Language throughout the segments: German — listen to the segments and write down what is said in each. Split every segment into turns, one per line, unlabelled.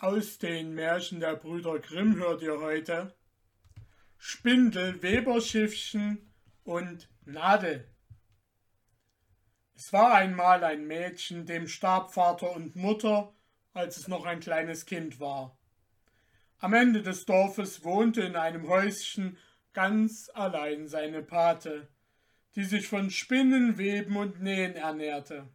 Aus den Märchen der Brüder Grimm hört ihr heute Spindel, Weberschiffchen und Nadel. Es war einmal ein Mädchen, dem starb Vater und Mutter, als es noch ein kleines Kind war. Am Ende des Dorfes wohnte in einem Häuschen ganz allein seine Pate, die sich von Spinnen, Weben und Nähen ernährte.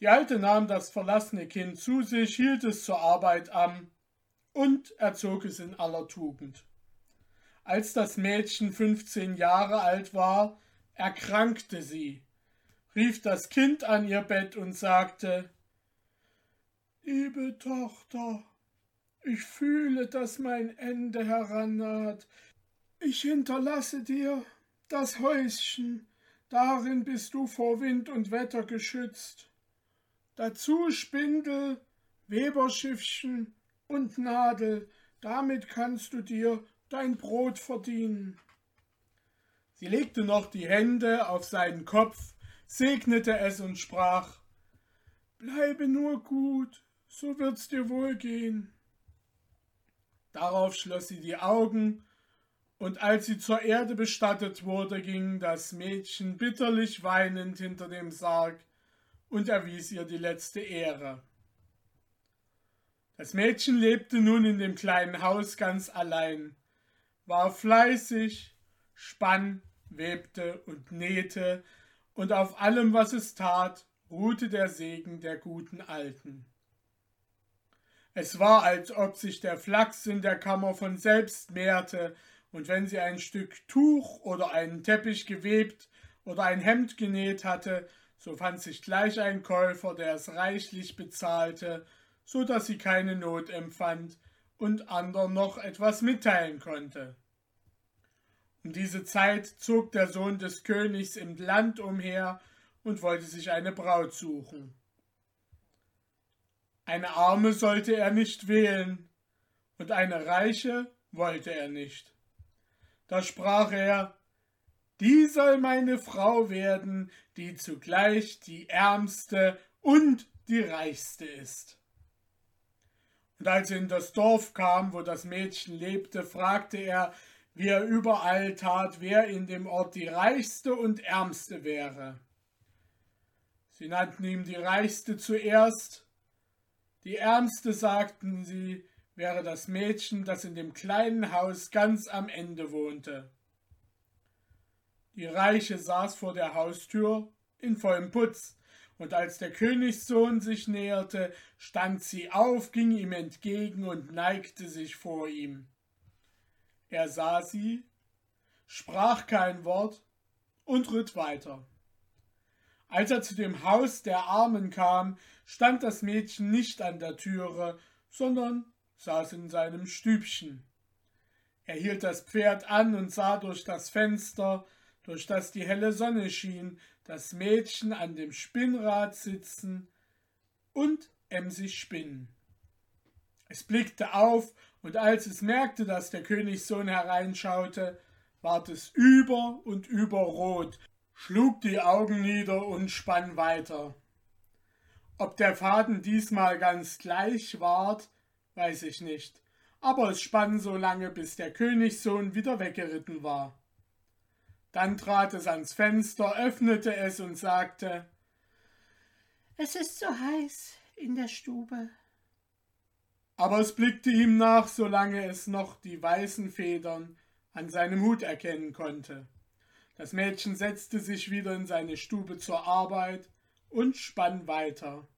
Die Alte nahm das verlassene Kind zu sich, hielt es zur Arbeit an und erzog es in aller Tugend. Als das Mädchen 15 Jahre alt war, erkrankte sie, rief das Kind an ihr Bett und sagte Liebe Tochter, ich fühle, dass mein Ende herannaht. Ich hinterlasse dir das Häuschen, darin bist du vor Wind und Wetter geschützt dazu Spindel, Weberschiffchen und Nadel, damit kannst du dir dein Brot verdienen. Sie legte noch die Hände auf seinen Kopf, segnete es und sprach Bleibe nur gut, so wird's dir wohl gehen. Darauf schloss sie die Augen, und als sie zur Erde bestattet wurde, ging das Mädchen bitterlich weinend hinter dem Sarg und erwies ihr die letzte Ehre. Das Mädchen lebte nun in dem kleinen Haus ganz allein, war fleißig, spann, webte und nähte, und auf allem, was es tat, ruhte der Segen der guten Alten. Es war, als ob sich der Flachs in der Kammer von selbst mehrte, und wenn sie ein Stück Tuch oder einen Teppich gewebt oder ein Hemd genäht hatte, so fand sich gleich ein Käufer, der es reichlich bezahlte, so dass sie keine Not empfand und andern noch etwas mitteilen konnte. Um diese Zeit zog der Sohn des Königs im Land umher und wollte sich eine Braut suchen. Eine arme sollte er nicht wählen, und eine reiche wollte er nicht. Da sprach er, die soll meine Frau werden, die zugleich die ärmste und die reichste ist. Und als er in das Dorf kam, wo das Mädchen lebte, fragte er, wie er überall tat, wer in dem Ort die reichste und ärmste wäre. Sie nannten ihm die reichste zuerst, die ärmste, sagten sie, wäre das Mädchen, das in dem kleinen Haus ganz am Ende wohnte. Die Reiche saß vor der Haustür in vollem Putz, und als der Königssohn sich näherte, stand sie auf, ging ihm entgegen und neigte sich vor ihm. Er sah sie, sprach kein Wort und ritt weiter. Als er zu dem Haus der Armen kam, stand das Mädchen nicht an der Türe, sondern saß in seinem Stübchen. Er hielt das Pferd an und sah durch das Fenster, durch das die helle Sonne schien, das Mädchen an dem Spinnrad sitzen und emsig spinnen. Es blickte auf, und als es merkte, dass der Königssohn hereinschaute, ward es über und über rot, schlug die Augen nieder und spann weiter. Ob der Faden diesmal ganz gleich ward, weiß ich nicht, aber es spann so lange, bis der Königssohn wieder weggeritten war. Dann trat es ans Fenster, öffnete es und sagte Es ist so heiß in der Stube. Aber es blickte ihm nach, solange es noch die weißen Federn an seinem Hut erkennen konnte. Das Mädchen setzte sich wieder in seine Stube zur Arbeit und spann weiter.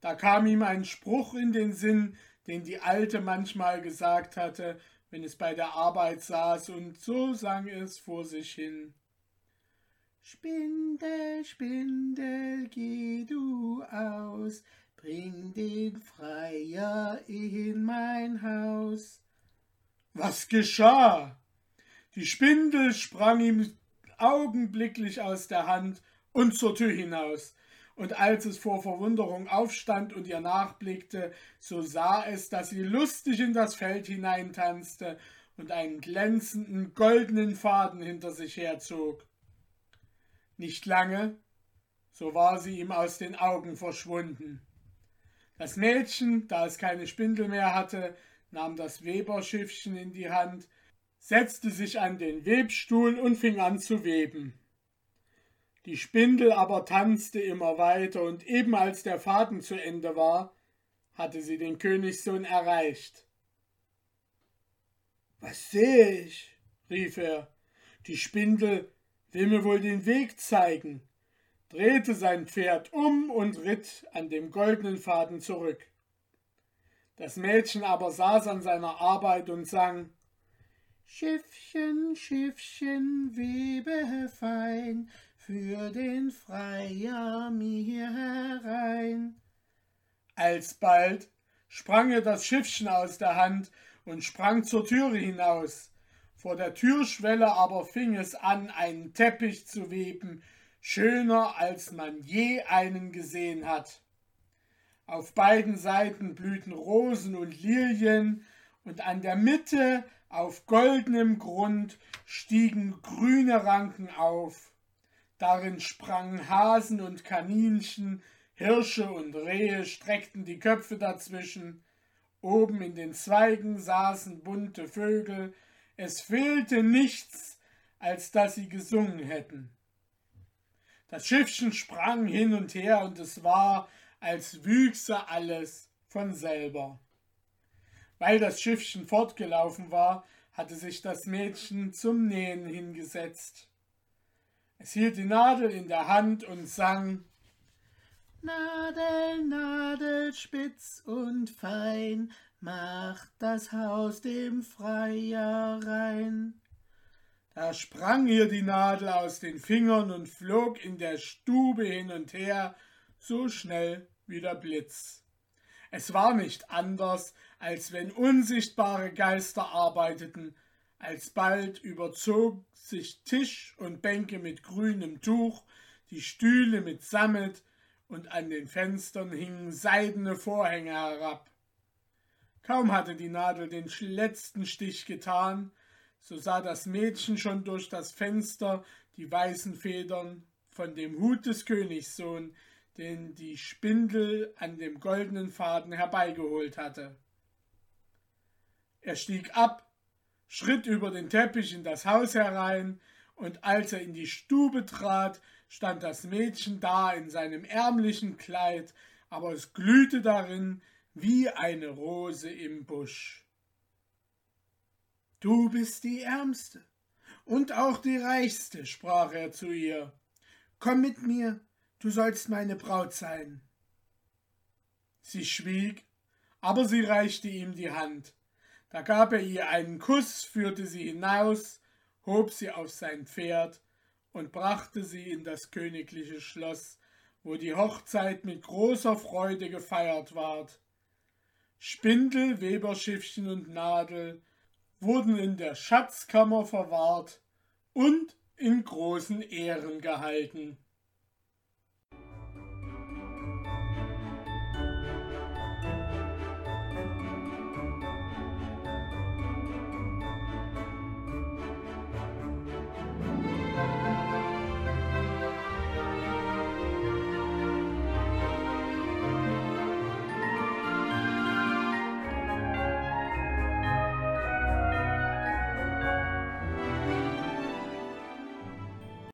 Da kam ihm ein Spruch in den Sinn, den die Alte manchmal gesagt hatte, wenn es bei der Arbeit saß, und so sang es vor sich hin. Spindel, Spindel, geh du aus, bring den Freier in mein Haus. Was geschah? Die Spindel sprang ihm augenblicklich aus der Hand und zur Tür hinaus und als es vor Verwunderung aufstand und ihr nachblickte, so sah es, dass sie lustig in das Feld hineintanzte und einen glänzenden goldenen Faden hinter sich herzog. Nicht lange, so war sie ihm aus den Augen verschwunden. Das Mädchen, da es keine Spindel mehr hatte, nahm das Weberschiffchen in die Hand, setzte sich an den Webstuhl und fing an zu weben. Die Spindel aber tanzte immer weiter, und eben als der Faden zu Ende war, hatte sie den Königssohn erreicht. Was sehe ich? rief er. Die Spindel will mir wohl den Weg zeigen, drehte sein Pferd um und ritt an dem goldenen Faden zurück. Das Mädchen aber saß an seiner Arbeit und sang Schiffchen, Schiffchen, webe fein, für den Freier mir herein. Alsbald sprang ihr das Schiffchen aus der Hand und sprang zur Türe hinaus. Vor der Türschwelle aber fing es an, einen Teppich zu weben, schöner als man je einen gesehen hat. Auf beiden Seiten blühten Rosen und Lilien, und an der Mitte auf goldenem Grund stiegen grüne Ranken auf. Darin sprangen Hasen und Kaninchen, Hirsche und Rehe streckten die Köpfe dazwischen, oben in den Zweigen saßen bunte Vögel, es fehlte nichts, als dass sie gesungen hätten. Das Schiffchen sprang hin und her, und es war, als wüchse alles von selber. Weil das Schiffchen fortgelaufen war, hatte sich das Mädchen zum Nähen hingesetzt. Es hielt die Nadel in der Hand und sang Nadel, Nadel, spitz und fein, macht das Haus dem Freier rein. Da sprang ihr die Nadel aus den Fingern und flog in der Stube hin und her, so schnell wie der Blitz. Es war nicht anders, als wenn unsichtbare Geister arbeiteten, alsbald überzog sich Tisch und Bänke mit grünem Tuch, die Stühle mit Sammet, und an den Fenstern hingen seidene Vorhänge herab. Kaum hatte die Nadel den letzten Stich getan, so sah das Mädchen schon durch das Fenster die weißen Federn von dem Hut des Königssohn, den die Spindel an dem goldenen Faden herbeigeholt hatte. Er stieg ab, schritt über den Teppich in das Haus herein, und als er in die Stube trat, stand das Mädchen da in seinem ärmlichen Kleid, aber es glühte darin wie eine Rose im Busch. Du bist die Ärmste und auch die Reichste, sprach er zu ihr. Komm mit mir, du sollst meine Braut sein. Sie schwieg, aber sie reichte ihm die Hand. Da gab er ihr einen Kuss, führte sie hinaus, hob sie auf sein Pferd und brachte sie in das königliche Schloss, wo die Hochzeit mit großer Freude gefeiert ward. Spindel, Weberschiffchen und Nadel wurden in der Schatzkammer verwahrt und in großen Ehren gehalten.